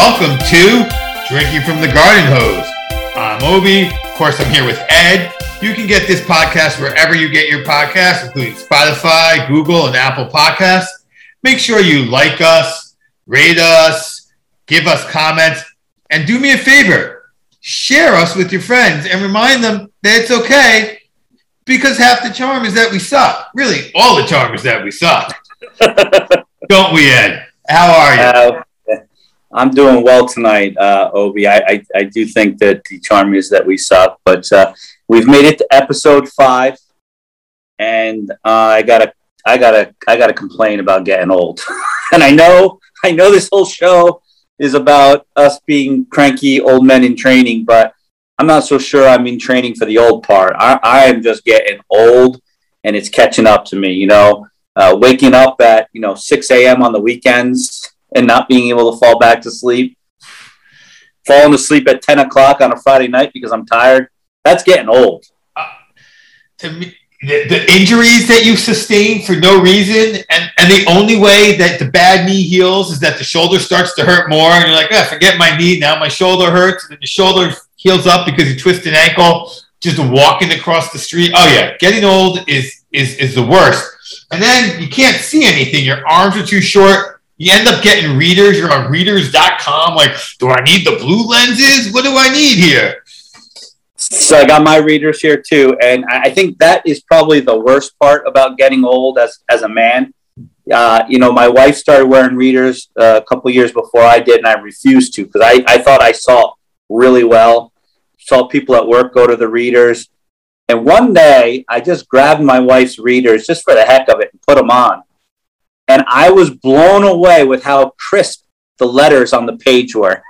Welcome to Drinking from the Garden Hose. I'm Obi. Of course, I'm here with Ed. You can get this podcast wherever you get your podcasts, including Spotify, Google, and Apple Podcasts. Make sure you like us, rate us, give us comments, and do me a favor share us with your friends and remind them that it's okay because half the charm is that we suck. Really, all the charm is that we suck. Don't we, Ed? How are you? Uh, I'm doing well tonight, uh, Obi. I, I, I, do think that the charm is that we suck, but uh, we've made it to episode five, and uh, I gotta I gotta I gotta complain about getting old. and I know I know this whole show is about us being cranky old men in training, but I'm not so sure I'm in training for the old part. I, I am just getting old, and it's catching up to me. You know, uh, waking up at you know 6 a.m. on the weekends and not being able to fall back to sleep, falling asleep at 10 o'clock on a Friday night because I'm tired. That's getting old. Uh, to me, the, the, injuries that you sustain for no reason, and, and the only way that the bad knee heals is that the shoulder starts to hurt more, and you're like, oh, forget my knee now, my shoulder hurts, and then the shoulder heals up because you twist an ankle just walking across the street. Oh yeah, getting old is is is the worst. And then you can't see anything. Your arms are too short you end up getting readers. You're on readers.com. Like, do I need the blue lenses? What do I need here? So I got my readers here too. And I think that is probably the worst part about getting old as, as a man. Uh, you know, my wife started wearing readers uh, a couple years before I did, and I refused to because I, I thought I saw really well. Saw people at work go to the readers. And one day I just grabbed my wife's readers just for the heck of it and put them on. And I was blown away with how crisp the letters on the page were.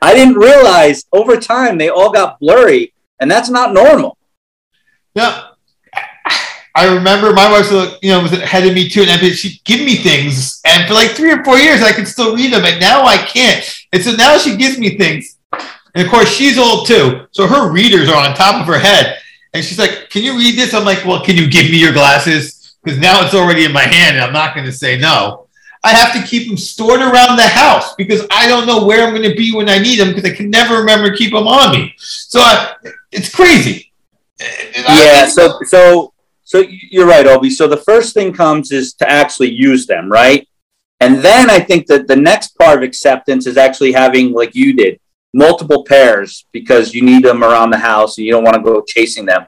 I didn't realize over time they all got blurry, and that's not normal. Yeah. I remember my wife, you know, was ahead of me too, and she'd give me things, and for like three or four years, I could still read them, and now I can't. And so now she gives me things, and of course she's old too, so her readers are on top of her head, and she's like, "Can you read this?" I'm like, "Well, can you give me your glasses?" Because now it's already in my hand and I'm not going to say no. I have to keep them stored around the house because I don't know where I'm going to be when I need them because I can never remember to keep them on me. So I, it's crazy. Yeah. So so so you're right, Obi. So the first thing comes is to actually use them, right? And then I think that the next part of acceptance is actually having, like you did, multiple pairs because you need them around the house and you don't want to go chasing them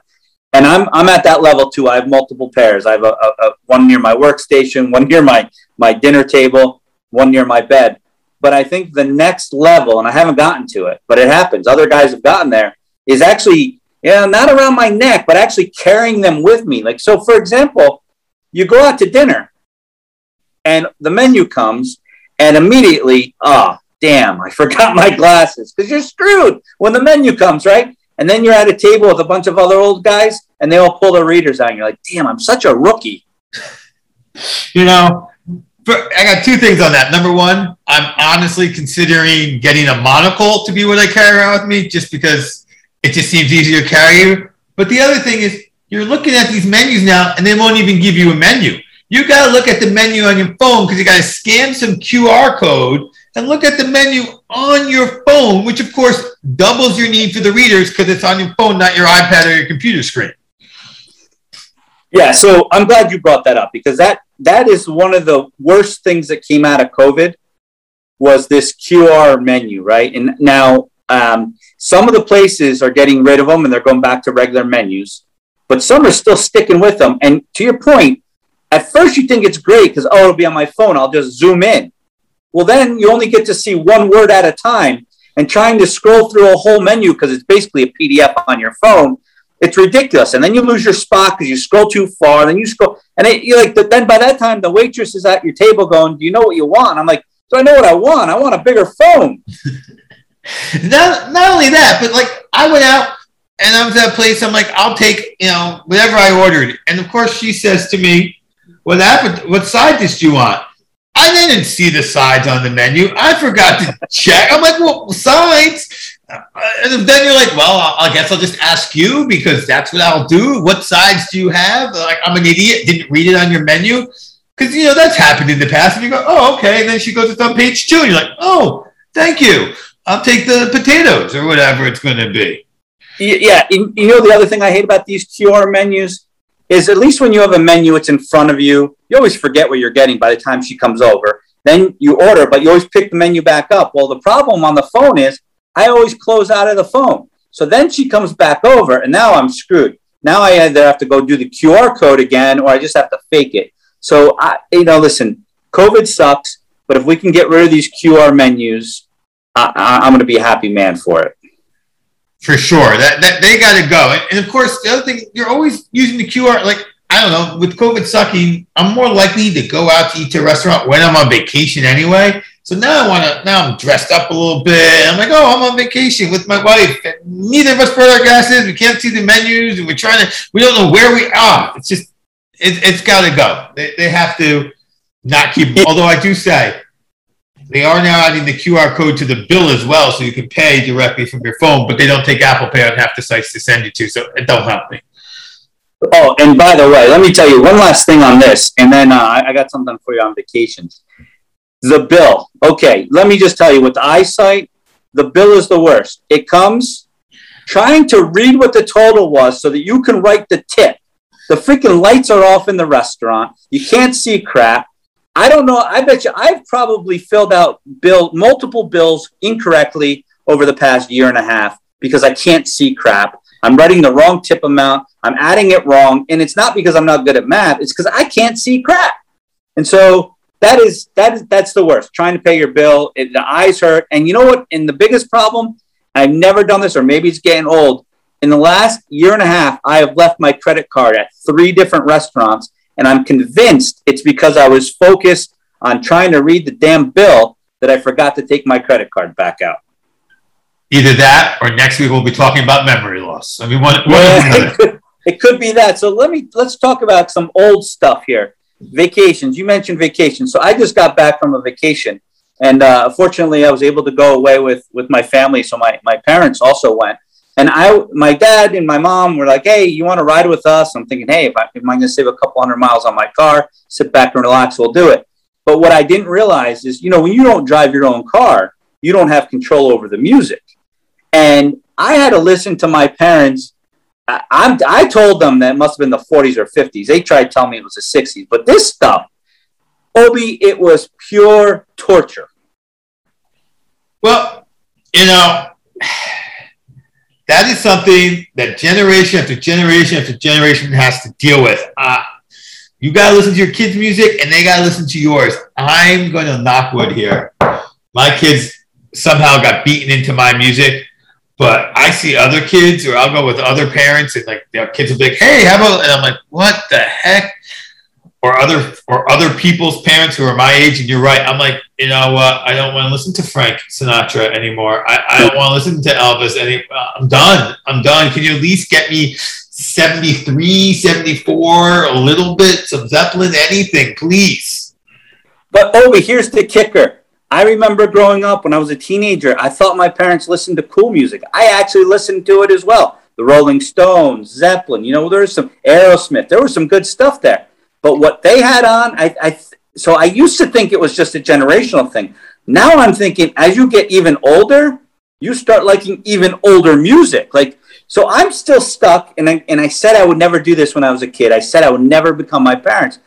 and I'm I'm at that level too. I have multiple pairs. I have a, a, a, one near my workstation, one near my my dinner table, one near my bed. But I think the next level, and I haven't gotten to it, but it happens. Other guys have gotten there. Is actually know not around my neck, but actually carrying them with me. Like so, for example, you go out to dinner, and the menu comes, and immediately, ah, oh, damn, I forgot my glasses because you're screwed when the menu comes, right? And then you're at a table with a bunch of other old guys, and they all pull their readers out. And you're like, damn, I'm such a rookie. You know, I got two things on that. Number one, I'm honestly considering getting a monocle to be what I carry around with me, just because it just seems easier to carry. But the other thing is, you're looking at these menus now, and they won't even give you a menu. You got to look at the menu on your phone because you got to scan some QR code and look at the menu on your phone, which of course doubles your need for the readers because it's on your phone, not your iPad or your computer screen. Yeah, so I'm glad you brought that up because that that is one of the worst things that came out of COVID was this QR menu, right? And now um, some of the places are getting rid of them and they're going back to regular menus, but some are still sticking with them. And to your point, at first you think it's great because oh, it'll be on my phone. I'll just zoom in. Well, then you only get to see one word at a time, and trying to scroll through a whole menu because it's basically a PDF on your phone. It's ridiculous, and then you lose your spot because you scroll too far. And then you scroll, and it, you like. Then by that time, the waitress is at your table going, "Do you know what you want?" I'm like, "Do I know what I want? I want a bigger phone." not not only that, but like I went out and I was at a place. I'm like, I'll take you know whatever I ordered, and of course she says to me, "What happened? What side dish do you want?" I didn't see the sides on the menu. I forgot to check. I'm like, well, sides. And then you're like, well, I guess I'll just ask you because that's what I'll do. What sides do you have? Like, I'm an idiot. Didn't read it on your menu. Because, you know, that's happened in the past. And you go, oh, okay. And then she goes, it's on page two. And you're like, oh, thank you. I'll take the potatoes or whatever it's going to be. Yeah. You know, the other thing I hate about these QR menus is at least when you have a menu, it's in front of you. You always forget what you're getting by the time she comes over. Then you order, but you always pick the menu back up. Well, the problem on the phone is I always close out of the phone. So then she comes back over, and now I'm screwed. Now I either have to go do the QR code again, or I just have to fake it. So I, you know, listen, COVID sucks, but if we can get rid of these QR menus, I, am going to be a happy man for it. For sure, that, that they got to go. And, and of course, the other thing, you're always using the QR. Like I don't know, with COVID sucking, I'm more likely to go out to eat to a restaurant when I'm on vacation anyway. So now I want to. Now I'm dressed up a little bit. I'm like, oh, I'm on vacation with my wife. Neither of us brought our glasses. We can't see the menus, and we're trying to. We don't know where we are. It's just, it, it's got to go. They, they have to not keep. Although I do say, they are now adding the QR code to the bill as well, so you can pay directly from your phone. But they don't take Apple Pay on half the sites to send you to, so it don't help me. Oh, and by the way, let me tell you one last thing on this, and then uh, I got something for you on vacations the bill. Okay, let me just tell you with the eyesight, the bill is the worst. It comes trying to read what the total was so that you can write the tip. The freaking lights are off in the restaurant. You can't see crap. I don't know. I bet you I've probably filled out bill multiple bills incorrectly over the past year and a half because I can't see crap. I'm writing the wrong tip amount. I'm adding it wrong. And it's not because I'm not good at math. It's because I can't see crap. And so that is that is that's the worst. Trying to pay your bill, it, the eyes hurt, and you know what? And the biggest problem, I've never done this, or maybe it's getting old. In the last year and a half, I have left my credit card at three different restaurants, and I'm convinced it's because I was focused on trying to read the damn bill that I forgot to take my credit card back out. Either that, or next week we'll be talking about memory loss. I mean, one, one yeah, it, could, it could be that. So let me let's talk about some old stuff here vacations. You mentioned vacations. So I just got back from a vacation. And uh, fortunately, I was able to go away with, with my family. So my, my parents also went. And I, my dad and my mom were like, "Hey, you want to ride with us?" I'm thinking, "Hey, if, I, if I'm going to save a couple hundred miles on my car, sit back and relax, we'll do it." But what I didn't realize is, you know, when you don't drive your own car, you don't have control over the music. And I had to listen to my parents I, am I told them that must have been the 40s or 50s. They tried telling me it was the 60s, but this stuff, Obi, it was pure torture. Well, you know, that is something that generation after generation after generation has to deal with. Uh, you got to listen to your kids' music and they got to listen to yours. I'm going to knock wood here. My kids somehow got beaten into my music but I see other kids, or I'll go with other parents, and like their kids will be like, "Hey, how about?" And I'm like, "What the heck?" Or other or other people's parents who are my age, and you're right. I'm like, you know what? I don't want to listen to Frank Sinatra anymore. I, I don't want to listen to Elvis any. Uh, I'm done. I'm done. Can you at least get me 73, 74, a little bit, some Zeppelin, anything, please? But Obi, here's the kicker I remember growing up when I was a teenager, I thought my parents listened to cool music. I actually listened to it as well. The Rolling Stones, Zeppelin, you know, there was some Aerosmith, there was some good stuff there. But what they had on, I, I so I used to think it was just a generational thing. Now I'm thinking as you get even older, you start liking even older music. Like, so I'm still stuck, and I, and I said I would never do this when I was a kid. I said I would never become my parents,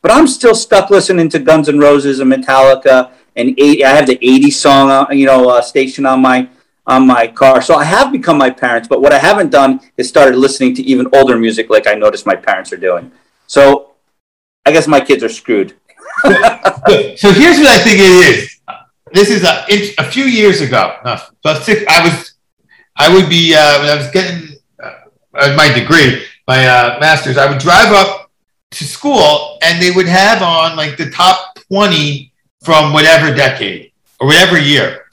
but I'm still stuck listening to Guns N' Roses and Metallica and eight, I have the 80 song, uh, you know, uh, station on my on my car. So I have become my parents, but what I haven't done is started listening to even older music, like I noticed my parents are doing. So I guess my kids are screwed. so here's what I think it is. This is a, a few years ago. six, I was, I would be uh, when I was getting uh, my degree, my uh, master's. I would drive up to school, and they would have on like the top twenty from whatever decade or whatever year.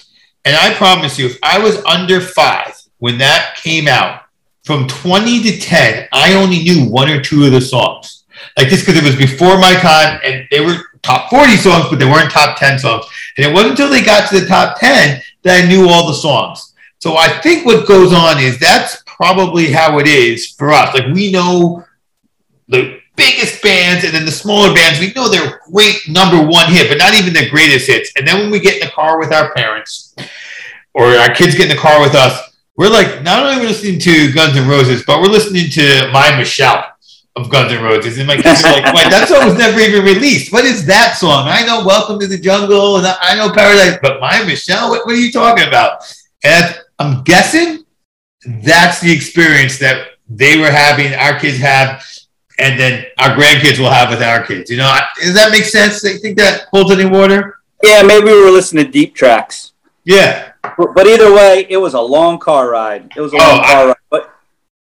And I promise you, if I was under five when that came out, from 20 to 10, I only knew one or two of the songs. Like this because it was before my time and they were top 40 songs, but they weren't top 10 songs. And it wasn't until they got to the top 10 that I knew all the songs. So I think what goes on is that's probably how it is for us. Like we know the biggest bands and then the smaller bands, we know they're great number one hit, but not even the greatest hits. And then when we get in the car with our parents or our kids get in the car with us, we're like, not only are we listening to Guns N' Roses, but we're listening to My Michelle of Guns N' Roses. And my kids are like, wait, that song was never even released. What is that song? I know Welcome to the Jungle and I know Paradise, but My Michelle, what, what are you talking about? And I'm guessing that's the experience that they were having, our kids have, and then our grandkids will have with our kids. You know, does that make sense? Do you think that holds any water? Yeah, maybe we were listening to deep tracks. Yeah. But, either way, it was a long car ride. It was a long oh, car I, ride. But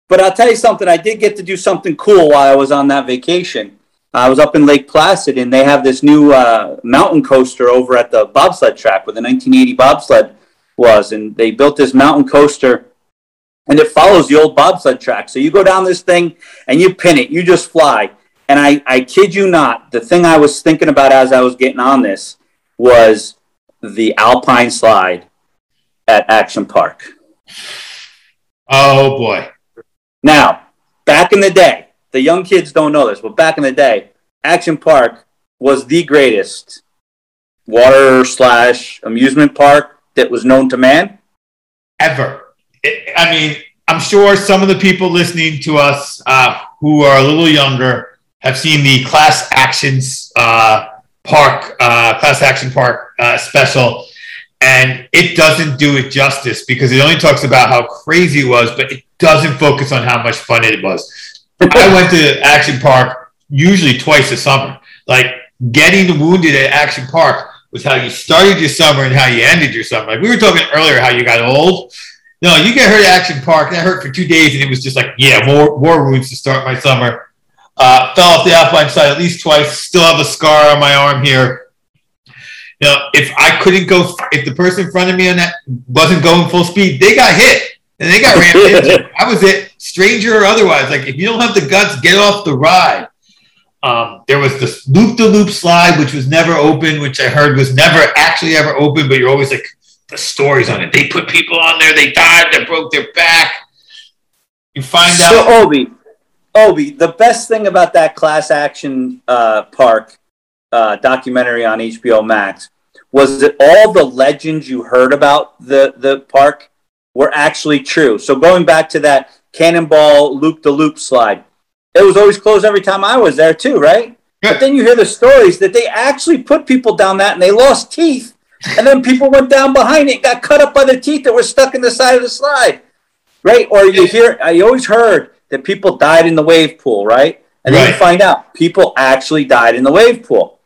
but I'll tell you something. I did get to do something cool while I was on that vacation. I was up in Lake Placid, and they have this new uh, mountain coaster over at the bobsled track where the 1980 bobsled was, and they built this mountain coaster and it follows the old bobsled track. So you go down this thing and you pin it, you just fly. And I, I kid you not, the thing I was thinking about as I was getting on this was the Alpine slide at Action Park. Oh boy. Now, back in the day, the young kids don't know this, but back in the day, Action Park was the greatest water slash amusement park that was known to man. Ever. I mean, I'm sure some of the people listening to us uh, who are a little younger have seen the Class Actions uh, Park, uh, Class Action Park uh, special, and it doesn't do it justice because it only talks about how crazy it was, but it doesn't focus on how much fun it was. I went to Action Park usually twice a summer. Like getting wounded at Action Park was how you started your summer and how you ended your summer. Like we were talking earlier, how you got old no, you get hurt at Action Park. That hurt for two days, and it was just like, yeah, more more wounds to start my summer. Uh, fell off the alpine slide at least twice. Still have a scar on my arm here. You know, if I couldn't go, if the person in front of me on that wasn't going full speed, they got hit and they got rammed into. That was it, stranger or otherwise. Like if you don't have the guts, get off the ride. Um, there was this loop the loop slide, which was never open, which I heard was never actually ever open, but you're always like, the stories on it. They put people on there. They died. They broke their back. You find so, out. So Obi, Obi, the best thing about that class action uh, park uh, documentary on HBO Max was that all the legends you heard about the the park were actually true. So going back to that cannonball loop the loop slide, it was always closed every time I was there too, right? Good. But then you hear the stories that they actually put people down that and they lost teeth and then people went down behind it, got cut up by the teeth that were stuck in the side of the slide, right? Or you hear, I always heard that people died in the wave pool, right? And then right. you find out people actually died in the wave pool.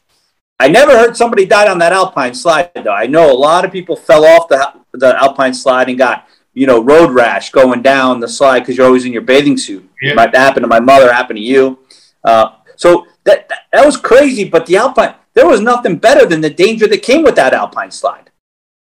I never heard somebody died on that alpine slide, though. I know a lot of people fell off the, the alpine slide and got, you know, road rash going down the slide because you're always in your bathing suit. Yeah. It might happen to my mother, happen to you. Uh, so that, that, that was crazy, but the alpine, there was nothing better than the danger that came with that alpine slide.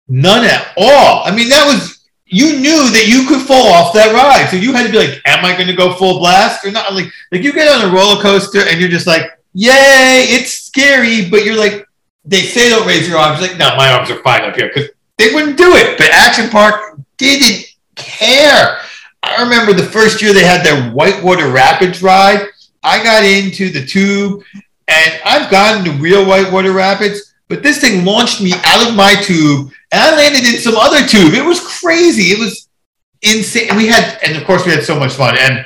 None at all. I mean, that was you knew that you could fall off that ride, so you had to be like, "Am I going to go full blast or not?" Like, like you get on a roller coaster and you're just like, "Yay, it's scary," but you're like, they say don't raise your arms. Like, no, my arms are fine up here because they wouldn't do it. But Action Park didn't care. I remember the first year they had their Whitewater Rapids ride. I got into the tube and I've gotten to real whitewater rapids, but this thing launched me out of my tube and I landed in some other tube. It was crazy. It was insane. We had, and of course, we had so much fun. And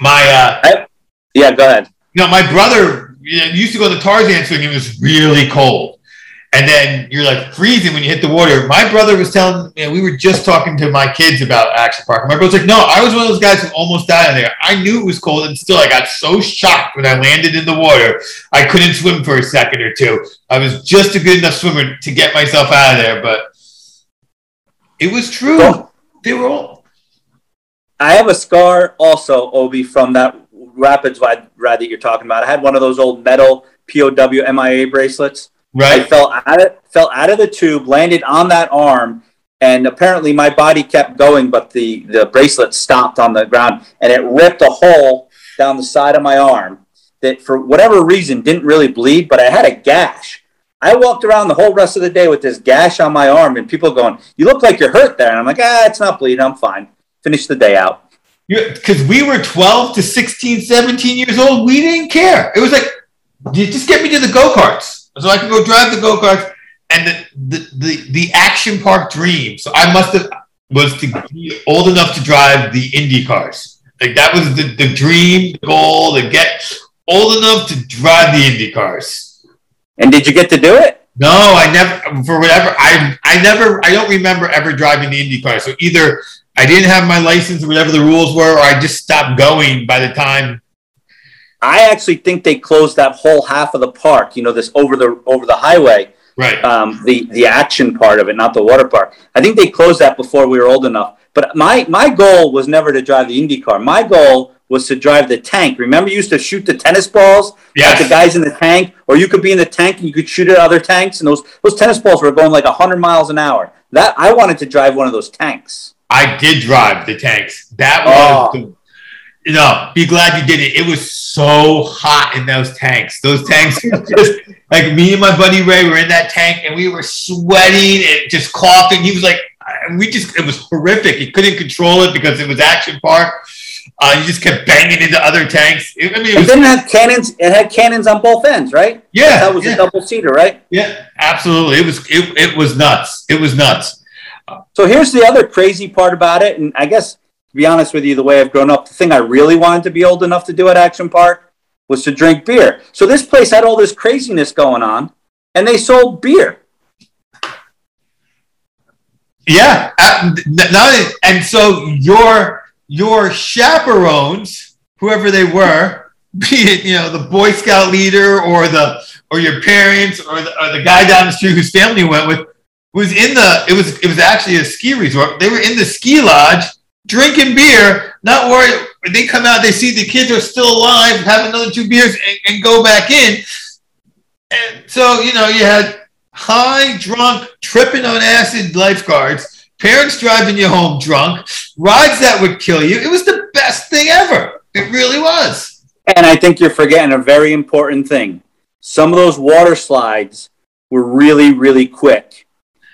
my, uh, yeah, go ahead. You know, my brother used to go to Tarzan swing. It was really cold and then you're like freezing when you hit the water. My brother was telling me, we were just talking to my kids about Action Park. My brother's like, no, I was one of those guys who almost died in there. I knew it was cold, and still I got so shocked when I landed in the water. I couldn't swim for a second or two. I was just a good enough swimmer to get myself out of there, but it was true. Well, they were all. I have a scar also, Obi, from that rapids ride, ride that you're talking about. I had one of those old metal POW MIA bracelets Right. I fell out of, fell out of the tube, landed on that arm, and apparently my body kept going, but the, the bracelet stopped on the ground and it ripped a hole down the side of my arm that for whatever reason didn't really bleed, but I had a gash. I walked around the whole rest of the day with this gash on my arm, and people going, "You look like you're hurt there." And I'm like, "Ah, it's not bleeding. I'm fine." Finish the day out. because we were 12 to 16, 17 years old. We didn't care. It was like, just get me to the go karts so I can go drive the go karts and the, the, the, the action park dream. So I must have was to be old enough to drive the Indy cars. Like that was the, the dream goal to get old enough to drive the Indy cars. And did you get to do it? No, I never. For whatever, I I never. I don't remember ever driving the Indy car. So either I didn't have my license, or whatever the rules were, or I just stopped going by the time. I actually think they closed that whole half of the park. You know, this over the over the highway. Right. Um, the the action part of it, not the water park. I think they closed that before we were old enough. But my my goal was never to drive the Indy car. My goal was to drive the tank. Remember, you used to shoot the tennis balls Yes. at the guys in the tank, or you could be in the tank and you could shoot at other tanks, and those those tennis balls were going like hundred miles an hour. That I wanted to drive one of those tanks. I did drive the tanks. That was, Oh. the, know, be glad you did it. It was so hot in those tanks. Those tanks, just like me and my buddy Ray were in that tank and we were sweating and just coughing. He was like, we just, it was horrific. He couldn't control it because it was action park. Uh, you just kept banging into other tanks. It- I mean, it It didn't have cannons. It had cannons on both ends, right? yeah, That was yeah, a double seater, right? yeah, absolutely. It was, it, it was nuts. It was nuts. So here's the other crazy part about it, and I guess to be honest with you, the way I've grown up, the thing I really wanted to be old enough to do at Action Park was to drink beer. So this place had all this craziness going on, and they sold beer. Yeah, uh, and so your your chaperones, whoever they were, be it you know the Boy Scout leader or the or your parents or the, or the guy down the street whose family went with, was in the it was it was actually a ski resort. They were in the ski lodge drinking beer, not worried. They come out, they see the kids are still alive, have another two beers, and, and go back in. And so you know you had high, drunk, tripping on acid lifeguards, parents driving you home drunk, rides that would kill you. It was the best thing ever. It really was. And I think you're forgetting a very important thing. Some of those water slides were really, really quick.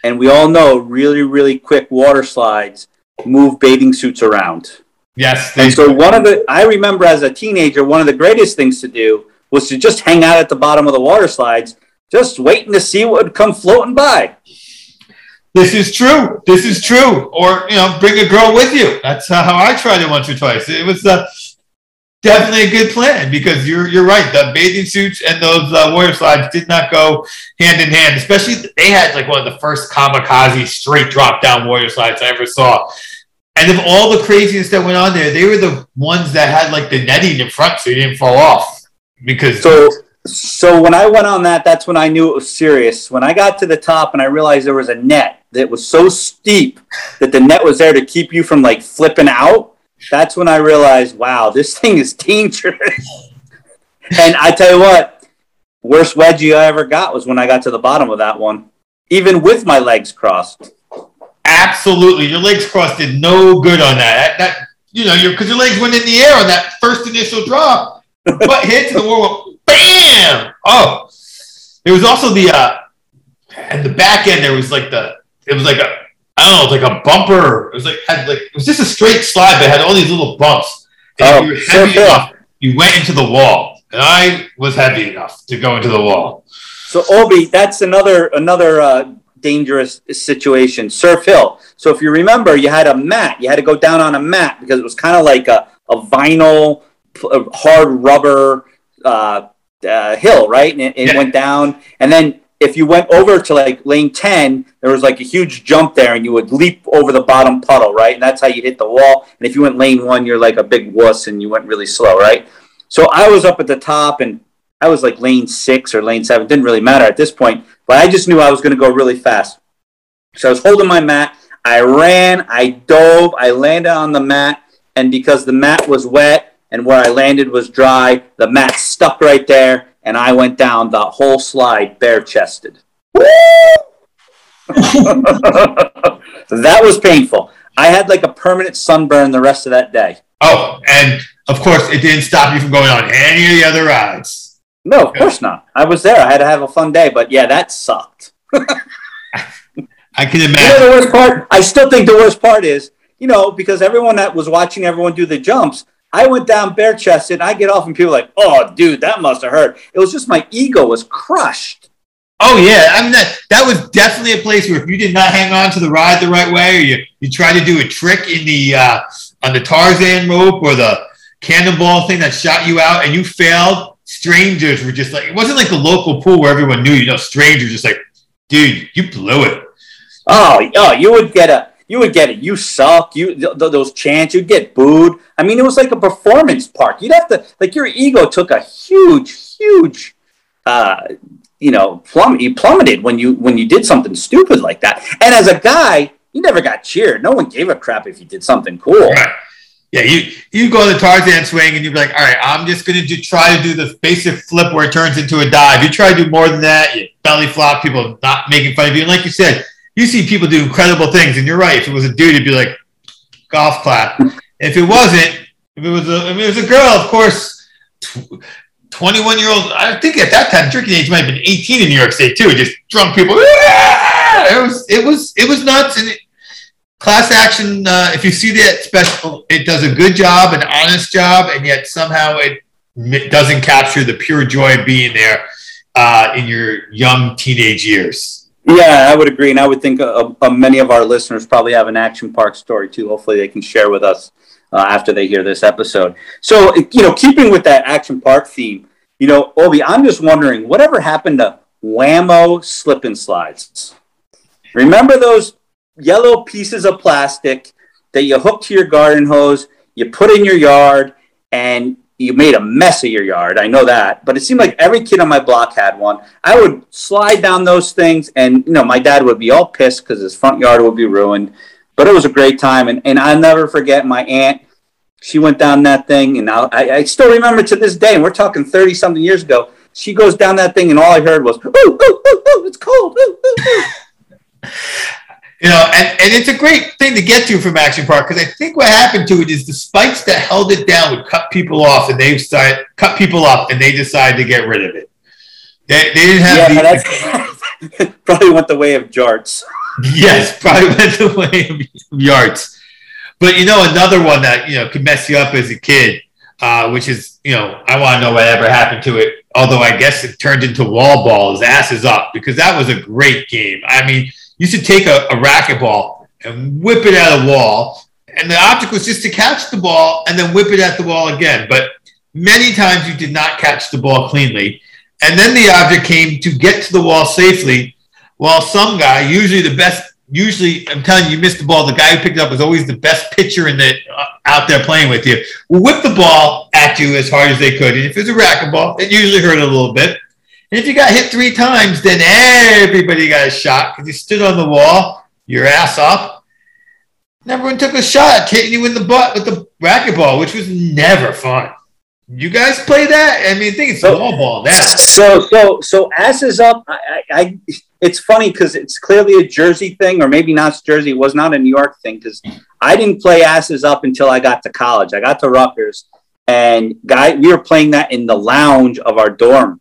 And we all know really, really quick water slides move bathing suits around. Yes, they, And so one of the I remember as a teenager, one of the greatest things to do was to just hang out at the bottom of the water slides, just waiting to see what would come floating by. this is true. This is true. Or you know, bring a girl with you. That's how I tried it once or twice. It was uh, definitely a good plan because you're you're right. The bathing suits and those uh, water slides did not go hand in hand. Especially they had like one of the first kamikaze straight drop down warrior slides I ever saw. And of all the craziness that went on there, they were the ones that had like the netting in front so you didn't fall off. Because So so when I went on that, that's when I knew it was serious. When I got to the top and I realized there was a net that was so steep that the net was there to keep you from like flipping out, that's when I realized, wow, this thing is dangerous. and I tell you what, worst wedgie I ever got was when I got to the bottom of that one, even with my legs crossed. Absolutely, your legs crossed did no good on that. That, that you know, your because your legs went in the air on that first initial drop, but hit to the wall, bam! Oh, there was also the uh, at the back end. There was like the it was like a I don't know, it was like a bumper. It was like had like it was just a straight slide, but it had all these little bumps. And Oh, you were heavy enough, you went into the wall, and I was heavy enough to go into the wall. So Obi, that's another another uh, dangerous situation. Surf Hill. So if you remember, you had a mat. You had to go down on a mat because it was kind of like a, a vinyl, hard rubber uh, uh, hill, right? And it, it Yeah. went down. And then if you went over to like lane ten, there was like a huge jump there, and you would leap over the bottom puddle, right? And that's how you hit the wall. And if you went lane one, you're like a big wuss, and you went really slow, right? So I was up at the top and I was like lane six or lane seven. Didn't really matter at this point, but I just knew I was going to go really fast. So I was holding my mat. I ran, I dove, I landed on the mat. And because the mat was wet and where I landed was dry, the mat stuck right there. And I went down the whole slide bare chested. Woo. That was painful. I had like a permanent sunburn the rest of that day. Oh, and of course, it didn't stop you from going on any of the other rides. No, of course not. I was there. I had to have a fun day, but yeah, that sucked. I can You know imagine. the worst part? I still think the worst part is you know, because everyone that was watching everyone do the jumps, I went down bare chested. I get off, and people like, "Oh, dude, that must have hurt." It was just my ego was crushed. Oh yeah, I mean that that was definitely a place where if you did not hang on to the ride the right way, or you you tried to do a trick in the uh, on the Tarzan rope or the cannonball thing that shot you out, and you failed, strangers were just like it wasn't like the local pool where everyone knew you. know, strangers just like, dude, you blew it. Oh, oh, you would get a you would get it. You suck. You th- th- those chants. You'd get booed. I mean, it was like a performance park. You'd have to like your ego took a huge, huge, uh, you know, plum. You plummeted when you when you did something stupid like that. And as a guy, you never got cheered. No one gave a crap if you did something cool. Right. Yeah, you you go to the Tarzan swing and you'd be like, all right, I'm just gonna do, try to do the basic flip where it turns into a dive. You try to do more than that, you belly flop, people not making fun of you. And like you said, you see people do incredible things, and you're right. If it was a dude, it'd be like golf clap. if it wasn't, if it was a, if it was a girl, of course, 21 year old. I think at that time, drinking age might have been 18 in New York State too. Just drunk people. It was it was it was nuts. And it, class action. Uh, if you see that special, it does a good job, an honest job, and yet somehow it doesn't capture the pure joy of being there uh, in your young teenage years. Yeah, I would agree, and I would think uh, uh, many of our listeners probably have an action park story too. Hopefully, they can share with us uh, after they hear this episode. So, you know, keeping with that action park theme, you know, Obi, I'm just wondering, whatever happened to Wham-O slip and slides? Remember those yellow pieces of plastic that you hook to your garden hose, you put in your yard, and you made a mess of your yard. I know that, but it seemed like every kid on my block had one. I would slide down those things, and you know, my dad would be all pissed because his front yard would be ruined. But it was a great time, and, and I'll never forget my aunt. She went down that thing, and I, I still remember to this day. And we're talking thirty something years ago. She goes down that thing, and all I heard was, "Ooh, ooh, ooh, ooh! It's cold!" Ooh, ooh, ooh. You know, and, and it's a great thing to get to from Action Park because I think what happened to it is the spikes that held it down would cut people off, and they started cut people up, and they decided to get rid of it. They, they didn't have yeah, the, that's probably went the way of jarts. Yes, probably went the way of jarts. But you know, another one that you know could mess you up as a kid, uh, which is you know, I want to know whatever happened to it. Although I guess it turned into wall balls, asses up, because that was a great game. I mean used to take a, a racquetball and whip it at a wall. And the object was just to catch the ball and then whip it at the wall again. But many times you did not catch the ball cleanly. And then the object came to get to the wall safely, while some guy, usually the best, usually I'm telling you, you missed the ball. The guy who picked it up was always the best pitcher in the uh, out there playing with you. Whip the ball at you as hard as they could. And if it's a racquetball, it usually hurt a little bit. And if you got hit three times, then everybody got a shot because you stood on the wall, your ass up. And everyone took a shot hitting you in the butt with the racquetball, which was never fun. You guys play that? I mean, I think it's so, small ball now. So, so, so asses up. I, I, I it's funny because it's clearly a Jersey thing, or maybe not Jersey. It was not a New York thing because I didn't play asses up until I got to college. I got to Rutgers, and guy, we were playing that in the lounge of our dorm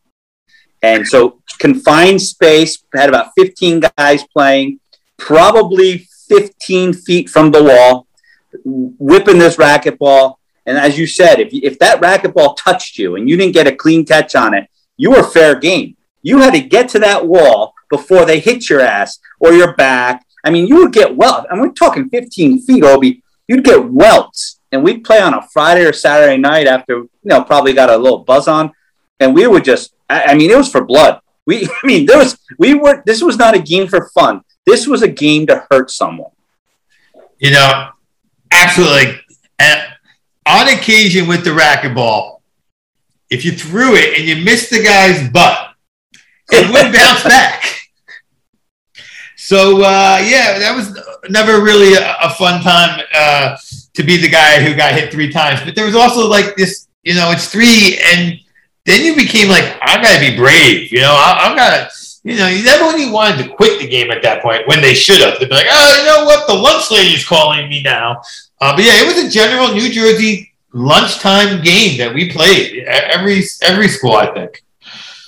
and so confined space, had about 15 guys playing, probably 15 feet from the wall, whipping this racquetball. And as you said, if, if that racquetball touched you and you didn't get a clean catch on it, you were fair game. You had to get to that wall before they hit your ass or your back. I mean, you would get well. And we're talking 15 feet, Obi. You'd get welts. And we'd play on a Friday or Saturday night after, you know, probably got a little buzz on. And we would just I, I mean, it was for blood. We, I mean, there was, we were, this was not a game for fun. This was a game to hurt someone. You know, absolutely. And on occasion with the racquetball, if you threw it and you missed the guy's butt, it would bounce back. So uh, yeah, that was never really a, a fun time uh, to be the guy who got hit three times. But there was also like this, you know, it's three, and then you became like, I gotta be brave. You know, I, am gotta, you know, really wanted to quit the game at that point when they should have. They'd be like, oh, you know what? The lunch lady's calling me now. Uh, but yeah, it was a general New Jersey lunchtime game that we played every every school, I think.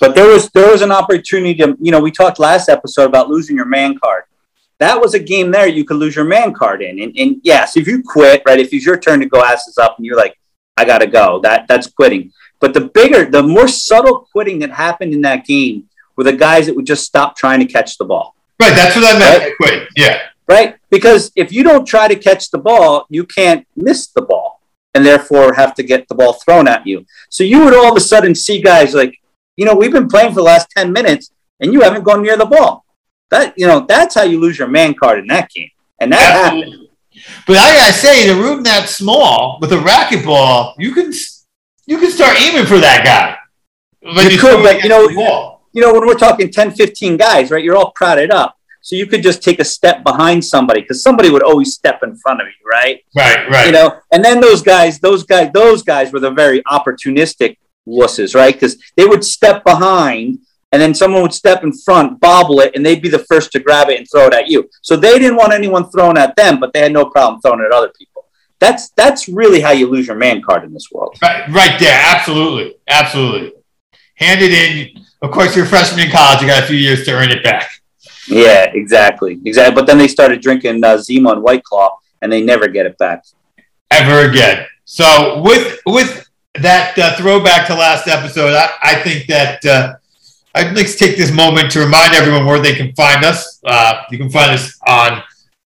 But there was there was an opportunity to, you know, we talked last episode about losing your man card. that was a game there you could lose your man card in. And, and yes, if you quit, right, if it's your turn to go asses up and you're like, I got to go, that that's quitting. But the bigger, the more subtle quitting that happened in that game were the guys that would just stop trying to catch the ball. Right, that's what I meant. Right? Quit. Yeah. Right, because if you don't try to catch the ball, you can't miss the ball, and therefore have to get the ball thrown at you. So you would all of a sudden see guys like, you know, we've been playing for the last ten minutes, and you haven't gone near the ball. That you know, that's how you lose your man card in that game, and that Absolutely. happened. But I gotta say, in a room that small with a racquetball, you can you can start aiming for that guy. When you could, but you know, you know, when we're talking 10, 15 guys, right? You're all crowded up. So you could just take a step behind somebody because somebody would always step in front of you, right? Right, right. You know, and then those guys, those guys, those guys were the very opportunistic wusses, right? Because they would step behind and then someone would step in front, bobble it, and they'd be the first to grab it and throw it at you. So they didn't want anyone thrown at them, but they had no problem throwing it at other people. That's that's really how you lose your man card in this world. Right, right there, absolutely, absolutely. Hand it in. Of course, you're a freshman in college. You got a few years to earn it back. Yeah, exactly, exactly. But then they started drinking uh, Zima and White Claw, and they never get it back ever again. So with with that uh, throwback to last episode, I, I think that uh, I'd like to take this moment to remind everyone where they can find us. Uh, you can find us on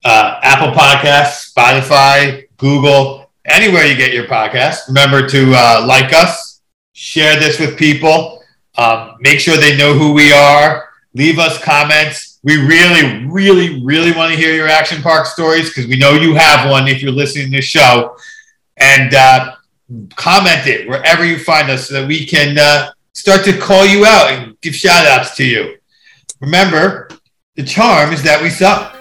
uh, Apple Podcasts, Spotify, Google, anywhere you get your podcast. Remember to uh, like us, share this with people, um, make sure they know who we are, leave us comments. We really, really, really want to hear your action park stories because we know you have one if you're listening to the show. And uh, comment it wherever you find us so that we can uh, start to call you out and give shout outs to you. Remember, the charm is that we suck.